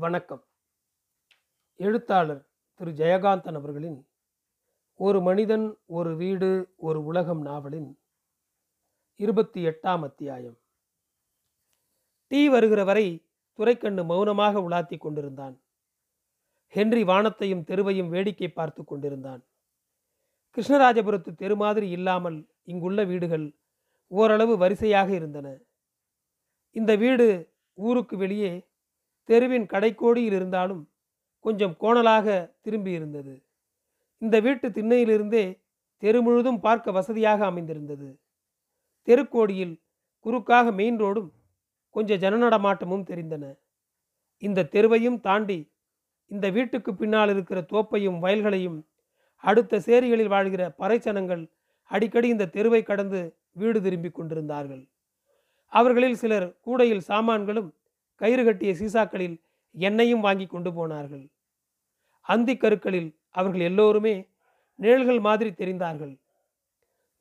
வணக்கம். எழுத்தாளர் திரு. ஜெயகாந்தன் அவர்களின் ஒரு மனிதன் ஒரு வீடு ஒரு உலகம் நாவலின் இருபத்தி எட்டாம் அத்தியாயம். டீ வருகிற வரை துரைக்கண்ணு மௌனமாக உலாத்தி கொண்டிருந்தான். ஹென்றி வானத்தையும் தெருவையும் வேடிக்கை பார்த்து கொண்டிருந்தான். கிருஷ்ணராஜபுரத்து தெரு மாதிரி இல்லாமல் இங்குள்ள வீடுகள் ஓரளவு வரிசையாக இருந்தன. இந்த வீடு ஊருக்கு வெளியே தெருவின் கடைக்கோடியில் இருந்தாலும் கொஞ்சம் கோணலாக திரும்பி இருந்தது. இந்த வீட்டு திண்ணையிலிருந்தே தெரு முழுதும் பார்க்க வசதியாக அமைந்திருந்தது. தெருக்கோடியில் குறுக்காக மெயின் ரோடும் கொஞ்சம் ஜனநடமாட்டமும் தெரிந்தன. இந்த தெருவையும் தாண்டி இந்த வீட்டுக்கு பின்னால் இருக்கிற தோப்பையும் வயல்களையும் அடுத்த சேரிகளில் வாழ்கிற பறைச்சனங்கள் அடிக்கடி இந்த தெருவை கடந்து வீடு திரும்பிக் கொண்டிருந்தார்கள். அவர்களில் சிலர் கூடையில் சாமான்களும் கயிறு கட்டிய சீசாக்களில் எண்ணெயும் வாங்கி கொண்டு போனார்கள். அந்தி கருக்களில் அவர்கள் எல்லோருமே நிழல்கள் மாதிரி தெரிந்தார்கள்.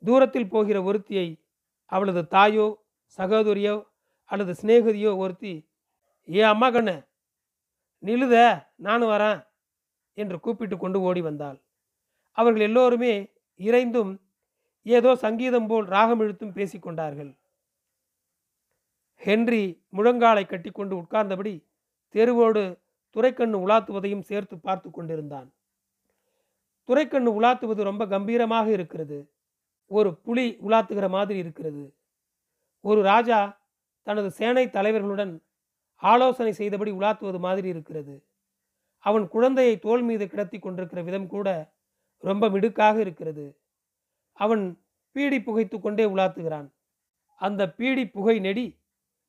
தூரத்தில் போகிற ஒருத்தியை அவளது தாயோ சகோதரியோ அல்லது சிநேகதியோ ஒருத்தி ஏ அம்மா கண்ணு நிலுத நானும் வரேன் என்று கூப்பிட்டு கொண்டு ஓடி வந்தாள். அவர்கள் எல்லோருமே இறைந்தும் ஏதோ சங்கீதம் போல் ராகம் இழுத்தும் பேசிக்கொண்டார்கள் ஹென்றி முழங்காலை கட்டிக்கொண்டு உட்கார்ந்தபடி தெருவோடு துரைக்கண்ணு உலாத்துவதையும் சேர்த்து பார்த்து கொண்டிருந்தான். துரைக்கண்ணு உலாத்துவது ரொம்ப கம்பீரமாக இருக்கிறது. ஒரு புலி உலாத்துகிற மாதிரி இருக்கிறது. ஒரு ராஜா தனது சேனை தலைவர்களுடன் ஆலோசனை செய்தபடி உலாத்துவது மாதிரி இருக்கிறது. அவன் குழந்தையை தோல் மீது கிடத்தி கொண்டிருக்கிற விதம் கூட ரொம்ப மிடுக்காக இருக்கிறது. அவன் பீடி புகைத்து கொண்டே உலாத்துகிறான். அந்த பீடி புகை நெடி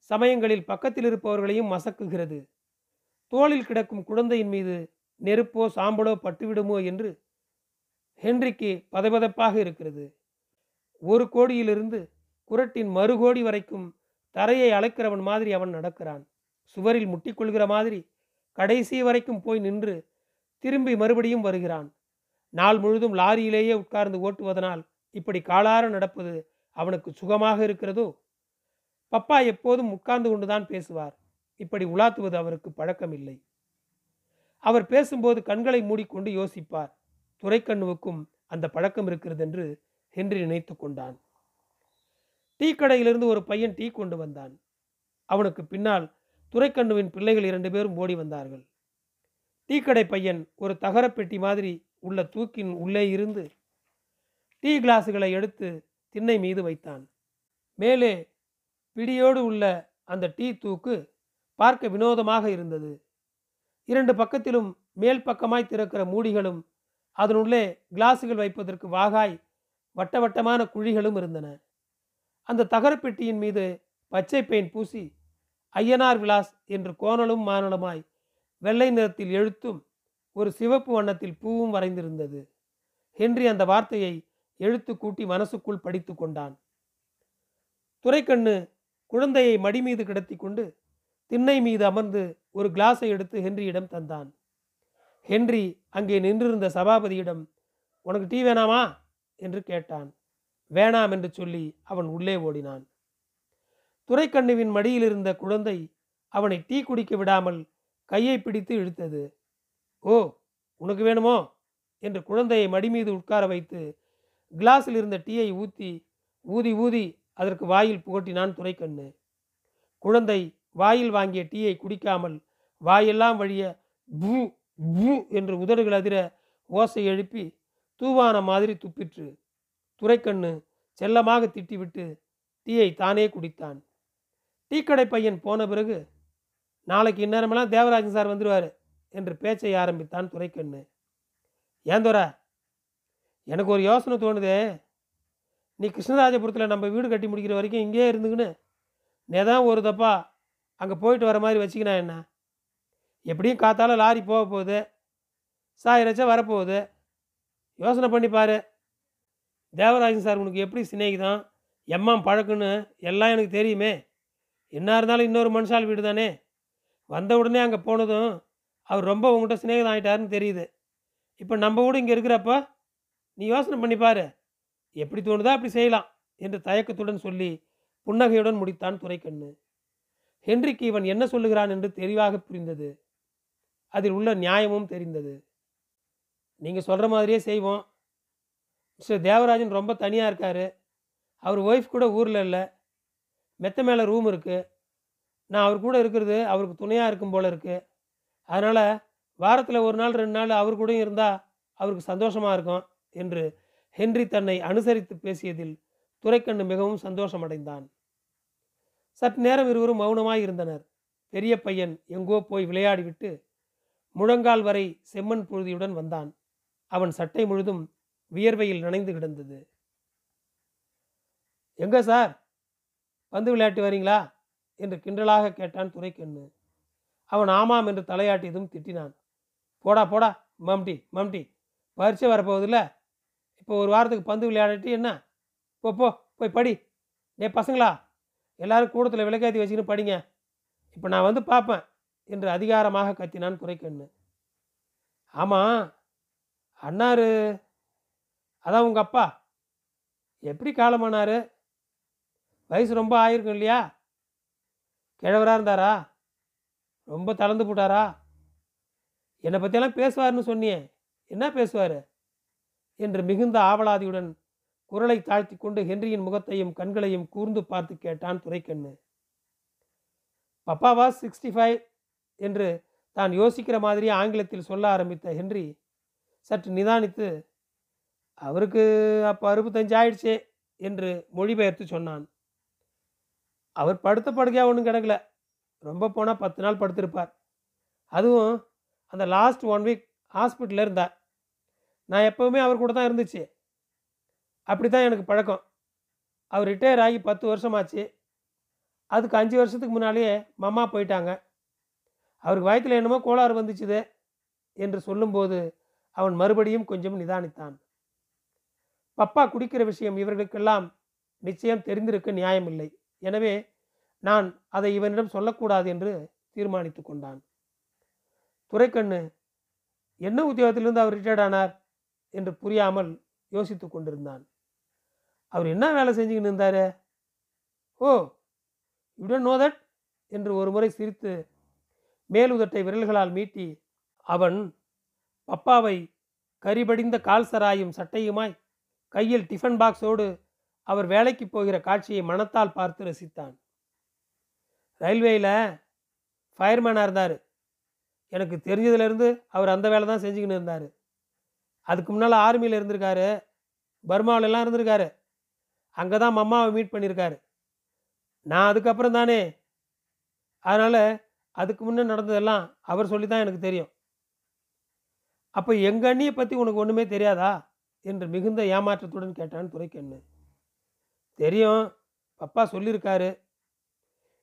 சமயங்களில் பக்கத்தில் இருப்பவர்களையும் மசக்குகிறது. தோளில் கிடக்கும் குழந்தையின் மீது நெருப்போ சாம்பலோ பட்டுவிடுமோ என்று ஹென்றிக்கு பதபதப்பாக இருக்கிறது. ஒரு கோடியிலிருந்து குரட்டின் மறுகோடி வரைக்கும் தரையை அழைக்கிறவன் மாதிரி அவன் நடக்கிறான். சுவரில் முட்டிக்கொள்கிற மாதிரி கடைசி வரைக்கும் போய் நின்று திரும்பி மறுபடியும் வருகிறான். நாள் முழுதும் லாரியிலேயே உட்கார்ந்து ஓட்டுவதனால் இப்படி காலார நடப்பது அவனுக்கு சுகமாக இருக்கிறதோ? பப்பா எப்போதும் உட்கார்ந்து கொண்டுதான் பேசுவார். இப்படி உலாத்துவது அவருக்கு பழக்கமில்லை. அவர் பேசும்போது கண்களை மூடிக்கொண்டு யோசிப்பார். துரைக்கண்ணுவுக்கும் அந்த பழக்கம் இருக்கிறது என்று ஹென்றி நினைத்து கொண்டான். டீ கடையிலிருந்து ஒரு பையன் டீ கொண்டு வந்தான். அவனுக்கு பின்னால் துரைக்கண்ணுவின் பிள்ளைகள் இரண்டு பேரும் ஓடி வந்தார்கள். டீ கடை பையன் ஒரு தகரப்பெட்டி மாதிரி உள்ள தூக்கின் உள்ளே இருந்து டீ கிளாஸுகளை எடுத்து திண்ணை மீது வைத்தான். மேலே பிடியோடு உள்ள அந்த டீ தூக்கு பார்க்க வினோதமாக இருந்தது. இரண்டு பக்கத்திலும் மேல் பக்கமாய் திறக்கிற மூடிகளும் அதனுள்ளே கிளாஸுகள் வைப்பதற்கு வாகாய் வட்ட வட்டமான குழிகளும் இருந்தன. அந்த தகரப்பெட்டியின் மீது பச்சை பெயின் பூசி ஐயனார் விலாஸ் என்று கோணலும் மானலுமாய் வெள்ளை நிறத்தில் எழுத்தும் ஒரு சிவப்பு வண்ணத்தில் பூவும் வரைந்திருந்தது. ஹென்றி அந்த வார்த்தையை எழுத்து கூட்டி மனசுக்குள் படித்து கொண்டான். துரைக்கண்ணு குழந்தையை மடி மீது கிடத்தி கொண்டு திண்ணை மீது அமர்ந்து ஒரு கிளாஸை எடுத்து ஹென்ரியிடம் தந்தான். ஹென்றி அங்கே நின்றிருந்த சபாபதியிடம் உனக்கு டீ வேணாமா? என்று கேட்டான். வேணாம் என்று சொல்லி அவன் உள்ளே ஓடினான். துரைக்கண்ணுவின் மடியில் இருந்த குழந்தை அவனை டீ குடிக்க விடாமல் கையை பிடித்து இழுத்தது. ஓ உனக்கு வேணுமோ? என்று குழந்தையை மடி மீது உட்கார வைத்து கிளாஸில் இருந்த டீயை ஊற்றி ஊதி ஊதி அதற்கு வாயில் புகட்டினான் துரைக்கண்ணு. குழந்தை வாயில் வாங்கிய டீயை குடிக்காமல் வாயெல்லாம் வழிய பூ பூ என்று உதடுகள் அதிர ஓசை எழுப்பி தூவான மாதிரி துப்பிற்று. துரைக்கண்ணு செல்லமாக திட்டிவிட்டு டீயை தானே குடித்தான். டீக்கடை பையன் போன பிறகு நாளைக்கு இந்நேரமெல்லாம் தேவராஜன் சார் வந்துடுவார் என்று பேச்சை ஆரம்பித்தான் துரைக்கண்ணு. ஏன் தோற எனக்கு ஒரு யோசனை தோணுதே. நீ கிருஷ்ணராஜபுரத்தில் நம்ம வீடு கட்டி முடிக்கிற வரைக்கும் இங்கேயே இருந்துக்கின்னு நேதான் ஒரு தப்பா அங்கே போயிட்டு வர மாதிரி வச்சுக்கினா என்ன? எப்படியும் காத்தால லாரி போக போகுது. சாயிரச்சா வரப்போகுது. யோசனை பண்ணி பாரு. தேவராஜன் சார் உனக்கு எப்படி சிநேகிதான் எம்மாம் பழக்கம்னு எல்லாம் எனக்கு தெரியுமே. என்ன இருந்தாலும் இன்னொரு மனுஷால் வீடு தானே? வந்த உடனே அங்கே போனதும் அவர் ரொம்ப உங்கள்கிட்ட சிநேகிதம் ஆகிட்டாருன்னு தெரியுது. இப்போ நம்ம வீடு இங்கே இருக்கிறப்ப நீ யோசனை பண்ணி பாரு. எப்படி தோணுதோ அப்படி செய்யலாம் என்று தயக்கத்துடன் சொல்லி புன்னகையுடன் முடித்தான் துரைக்கண்ணு. ஹென்றிக்கு இவன் என்ன சொல்லுகிறான் என்று தெளிவாக புரிந்தது. அதில் உள்ள நியாயமும் தெரிந்தது. நீங்கள் சொல்கிற மாதிரியே செய்வோம். மிஸ்டர் தேவராஜன் ரொம்ப தனியாக இருக்கார். அவர் ஒய்ஃப் கூட ஊரில் இல்லை. மெத்த மேலே ரூம் இருக்குது நான் அவர் கூட இருக்கிறது அவருக்கு துணையாக இருக்கும் போல இருக்குது அதனால் வாரத்தில் ஒரு நாள் ரெண்டு நாள் அவர் கூடயும் இருந்தால் அவருக்கு சந்தோஷமாக இருக்கும் என்று ஹென்றி தன்னை அனுசரித்து பேசியதில் துரைக்கண்ணு மிகவும் சந்தோஷமடைந்தான். சற்று நேரம் இருவரும் மௌனமாய் இருந்தனர் பெரிய பையன் எங்கோ போய் விளையாடிவிட்டு முழங்கால் வரை செம்மண் புழுதியுடன் வந்தான். அவன் சட்டை முழுதும் வியர்வையில் நனைந்து கிடந்தது. எங்க சார்? வந்து விளையாட்டு வரீங்களா? என்று கிண்டலாக கேட்டான் துரைக்கண்ணு. அவன் ஆமாம் என்று தலையாட்டியதும் திட்டினான். போடா போடா மம்டி மம்டி பரிச்சை வரப்போகுதுல்ல இப்போ ஒரு வாரத்துக்கு பந்து விளையாடிட்டு என்ன? போ போ போய் படி. டே பசங்களா எல்லாரும் கூடத்தில் விளக்கேற்றி வச்சுக்கின்னு படிங்க. இப்போ நான் வந்து பார்ப்பேன் என்று அதிகாரமாக கத்தினான் குறைக்கண்ணு. ஆமாம் அண்ணாரு அதான் உங்கள் அப்பா. எப்படி காலமானாரு? வயசு ரொம்ப ஆயிருக்கும் இல்லையா? கிழவராக இருந்தாரா? ரொம்ப தளர்ந்து போட்டாரா? என்னை பற்றியெல்லாம் பேசுவார்னு சொன்னியே. என்ன பேசுவார்? என்று மிகுந்த ஆவலாதியுடன் குரலை தாழ்த்தி கொண்டு ஹென்ரியின் முகத்தையும் கண்களையும் கூர்ந்து பார்த்து கேட்டான் துரைக்கண்ணு. பப்பாவா சிக்ஸ்டி ஃபைவ் என்று தான் யோசிக்கிற மாதிரி ஆங்கிலத்தில் சொல்ல ஆரம்பித்த ஹென்றி சற்று நிதானித்து அவருக்கு அப்போ அறுபத்தஞ்சு ஆயிடுச்சே என்று மொழிபெயர்த்து சொன்னான். அவர் படுத்த படுக்கையாக ஒன்றும் கிடக்கல. ரொம்ப போனால் பத்து நாள் படுத்திருப்பார். அதுவும் அந்த லாஸ்ட் ஒன் வீக் ஹாஸ்பிட்டலில் இருந்தார். நான் எப்போவுமே அவர் கூட தான் இருந்துச்சு. அப்படி தான் எனக்கு பழக்கம். அவர் ரிட்டையர் ஆகி பத்து வருஷமாச்சு. அதுக்கு அஞ்சு வருஷத்துக்கு முன்னாலேயே மம்மா போயிட்டாங்க. அவருக்கு வயத்தில் என்னமோ கோளாறு வந்துச்சுது என்று சொல்லும்போது அவன் மறுபடியும் கொஞ்சம் நிதானித்தான். பப்பா குடிக்கிற விஷயம் இவர்களுக்கெல்லாம் நிச்சயம் தெரிந்திருக்க நியாயமில்லை. எனவே நான் அதை இவனிடம் சொல்லக்கூடாது என்று தீர்மானித்து கொண்டான். துரைக்கண்ணு என்ன உத்தியோகத்திலிருந்து அவர் ரிட்டையர்ட் ஆனார்? என்று புரியாமல் யோசித்து கொண்டிருந்தான். அவர் என்ன வேலை செஞ்சுக்கிட்டு இருந்தாரு? Oh you don't know that என்று ஒரு முறை சிரித்து மேலுதட்டை விரல்களால் மீட்டி அவன் பப்பாவை கரிபடிந்த கால்சராயும் சட்டையுமாய் கையில் டிஃபன் பாக்ஸோடு அவர் வேலைக்கு போகிற காட்சியை மனத்தால் பார்த்து ரசித்தான். ரயில்வேயில் ஃபயர்மேனாக இருந்தார். எனக்கு தெரிஞ்சதுலேருந்து அவர் அந்த வேலை தான் செஞ்சுக்கின்னு இருந்தார். அதுக்கு முன்னால் ஆர்மியில் இருந்திருக்காரு. பர்மாவிலெல்லாம் இருந்திருக்காரு. அங்கே தான் மம்மாவை மீட் பண்ணியிருக்காரு நான் அதுக்கப்புறம் தானே. அதனால் அதுக்கு முன்னே நடந்ததெல்லாம் அவர் சொல்லி தான் எனக்கு தெரியும். அப்போ எங்கள் அண்ணியை பற்றி உனக்கு ஒன்றுமே தெரியாதா? என்று மிகுந்த ஏமாற்றத்துடன் கேட்டான் துரைக்கண்ணு. தெரியும். பப்பா சொல்லியிருக்காரு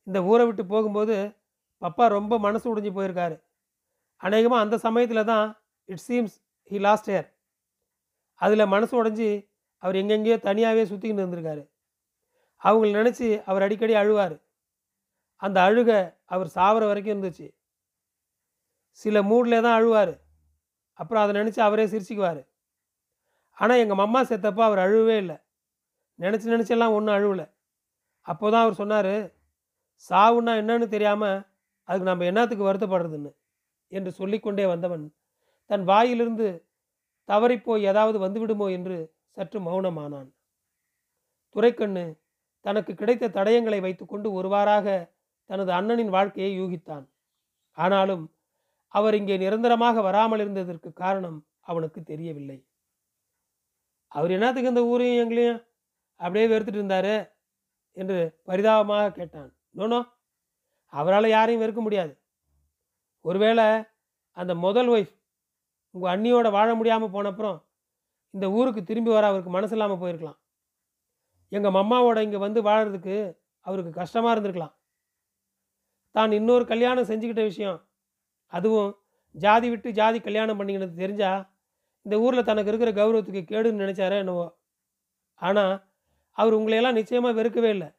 இந்த ஊரை விட்டு போகும்போது பப்பா ரொம்ப மனசு உடைஞ்சு போயிருக்காரு. அநேகமாக அந்த சமயத்தில் தான் it seems he last year அதில் மனசு உடைஞ்சி அவர் எங்கெங்கேயோ தனியாகவே சுற்றிக்கிட்டு இருந்திருக்காரு. அவங்கள நினச்சி அவர் அடிக்கடி அழுவார். அந்த அழுக அவர் சாவர வரைக்கும் இருந்துச்சு. சில மூடில் தான் அழுவார். அப்புறம் அதை நினச்சி அவரே சிரிச்சுக்குவார். ஆனால் எங்கள் மம்மா செத்தப்போ அவர் அழுவே இல்லை. நினச்சி நினச்செல்லாம் ஒன்றும் அழுவலை. அப்போ தான் அவர் சொன்னார் சாவுன்னா என்னன்னு தெரியாமல் அதுக்கு நம்ம என்னத்துக்கு வருத்தப்படுறதுன்னு? என்று சொல்லிக்கொண்டே வந்தவன் தன் வாயிலிருந்து தவறிப்போய் ஏதாவது வந்துவிடுமோ என்று சற்று மௌனமானான். துரைக்கண்ணு தனக்கு கிடைத்த தடயங்களை வைத்துக்கொண்டு ஒருவாறாக தனது அண்ணனின் வாழ்க்கையை யூகித்தான். ஆனாலும் அவர் இங்கே நிரந்தரமாக வராமல் இருந்ததற்கு காரணம் அவனுக்கு தெரியவில்லை. அவர் என்னத்துக்கு இந்த ஊரையும் எங்களையும் அப்படியே வெறுத்துட்டு இருந்தாரு? என்று பரிதாபமாக கேட்டான். நோனோ அவரால் யாரையும் வெறுக்க முடியாது. ஒருவேளை அந்த முதல் ஒய்ஃப் உங்கள் அண்ணியோட வாழ முடியாமல் போனப்புறம் இந்த ஊருக்கு திரும்பி வர அவருக்கு மனசு இல்லாமல் போயிருக்கலாம். எங்கள் மம்மாவோட இங்கே வந்து வாழறதுக்கு அவருக்கு கஷ்டமாக இருந்திருக்கலாம். தான் இன்னொரு கல்யாணம் செஞ்சுக்கிட்ட விஷயம். அதுவும் ஜாதி விட்டு ஜாதி கல்யாணம் பண்ணிக்கினது தெரிஞ்சா இந்த ஊரில் தனக்கு இருக்கிற கௌரவத்துக்கு கேடுன்னு நினச்சாரோ என்னவோ. ஆனால் அவர் உங்களையெல்லாம் நிச்சயமாக வெறுக்கவே இல்லை.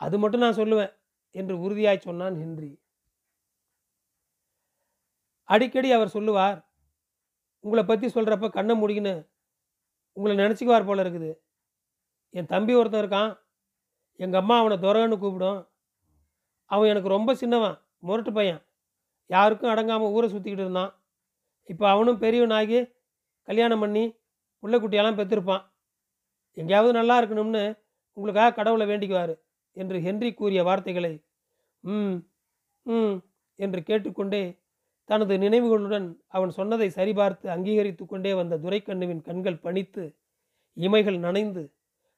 அது மட்டும் நான் சொல்லுவேன் என்று உறுதியாய் சொன்னான் ஹென்றி. அடிக்கடி அவர் சொல்லுவார் உங்களை பற்றி சொல்கிறப்ப கண்ணை முடிக்கின்னு உங்களை நினச்சிக்குவார் போல இருக்குது. என் தம்பி ஒருத்தன் இருக்கான். எங்கள் அம்மா அவனை துரகன்னு கூப்பிடும். அவன் எனக்கு ரொம்ப சின்னவன் முரட்டு பையன். யாருக்கும் அடங்காமல் ஊரை சுற்றிக்கிட்டு இருந்தான். இப்போ அவனும் பெரியவனாகி கல்யாணம் பண்ணி பிள்ளைக்குட்டியெல்லாம் குட்டியெல்லாம் பெற்றிருப்பான் எங்கேயாவது நல்லா இருக்கணும்னு உங்களுக்காக கடவுளை வேண்டிக்குவார் என்று ஹென்றி கூறிய வார்த்தைகளை ம் ம் என்று கேட்டுக்கொண்டே தனது நினைவுகளுடன் அவன் சொன்னதை சரிபார்த்து அங்கீகரித்து கொண்டே வந்த துரைக்கண்ணுவின் கண்கள் பணித்து இமைகள் நனைந்து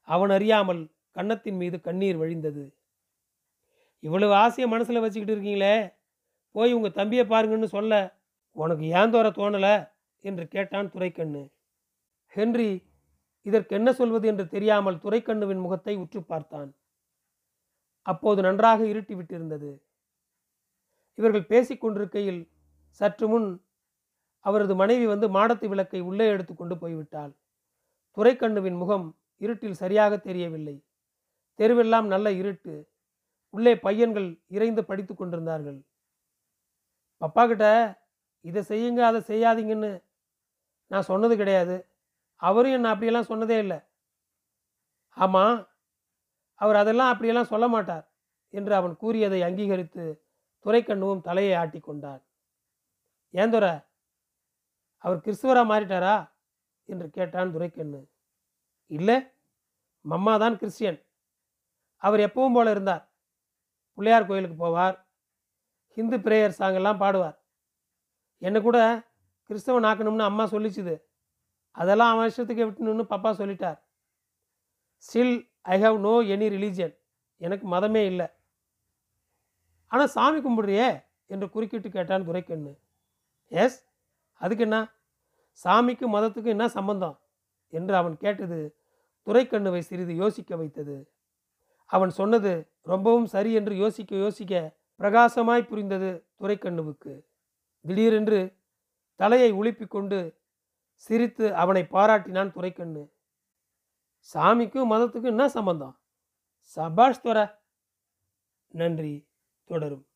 அவன் அறியாமல் கன்னத்தின் மீது கண்ணீர் வழிந்தது. இவ்வளவு ஆசையை மனசில் வச்சுக்கிட்டு இருக்கீங்களே போய் உங்கள் தம்பியை பாருங்கன்னு சொல்ல உனக்கு ஏன் தோற தோணலை? என்று கேட்டான் துரைக்கண்ணு. ஹென்றி இதற்கு என்ன சொல்வது என்று தெரியாமல் துரைக்கண்ணுவின் முகத்தை உற்று பார்த்தான். அப்போது நன்றாக இருட்டி விட்டிருந்தது. இவர்கள் பேசிக்கொண்டிருக்கையில் சற்று முன் அவரது மனைவி வந்து மாடத்து விளக்கை உள்ளே எடுத்துக்கொண்டு போய்விட்டாள். துரைக்கண்ணுவின் முகம் இருட்டில் சரியாக தெரியவில்லை. தெருவெல்லாம் நல்ல இருட்டு. உள்ளே பையன்கள் இறைந்து படித்து கொண்டிருந்தார்கள். பப்பா கிட்ட இதை செய்யுங்க அதை செய்யாதீங்கன்னு. நான் சொன்னது கிடையாது. அவரும் என்னை அப்படியெல்லாம் சொன்னதே இல்லை. ஆமாம் அவர் அதெல்லாம் அப்படியெல்லாம் சொல்ல மாட்டார் என்று அவன் கூறியதை அங்கீகரித்து துரைக்கண்ணுவும் தலையை ஆட்டி கொண்டார் ஏன் துரை? அவர் கிறிஸ்துவராக மாறிட்டாரா? என்று கேட்டான் துரைக்கண்ணு இல்லை மம்மா தான் கிறிஸ்டியன். அவர் எப்பவும் போல இருந்தார். பிள்ளையார் கோயிலுக்கு போவார். ஹிந்து பிரேயர் சாங்கெல்லாம் பாடுவார். என்னை கூட கிறிஸ்தவன் ஆக்கணும்னு அம்மா சொல்லிச்சுது. அதெல்லாம் அவன் இஷ்டத்துக்கு விட்டணும்னு பப்பா சொல்லிட்டார். Still I have no any religion எனக்கு மதமே இல்லை. ஆனால் சாமி கும்பிடுறியே? என்று குறுக்கிட்டு கேட்டான் துரைக்கண்ணு எஸ் அதுக்கு என்ன? சாமிக்கும் மதத்துக்கும் என்ன சம்பந்தம்? என்று அவன் கேட்டது துரைக்கண்ணுவை சிறிது யோசிக்க வைத்தது. அவன் சொன்னது ரொம்பவும் சரி என்று யோசிக்க யோசிக்க பிரகாசமாய் புரிந்தது துரைக்கண்ணுவுக்கு. திடீரென்று தலையை உலுப்பிக் கொண்டு சிரித்து அவனை பாராட்டினான் துரைக்கண்ணு. சாமிக்கும் மதத்துக்கும் என்ன சம்பந்தம்? சபாஷ் துறை நன்றி. தொடரும்.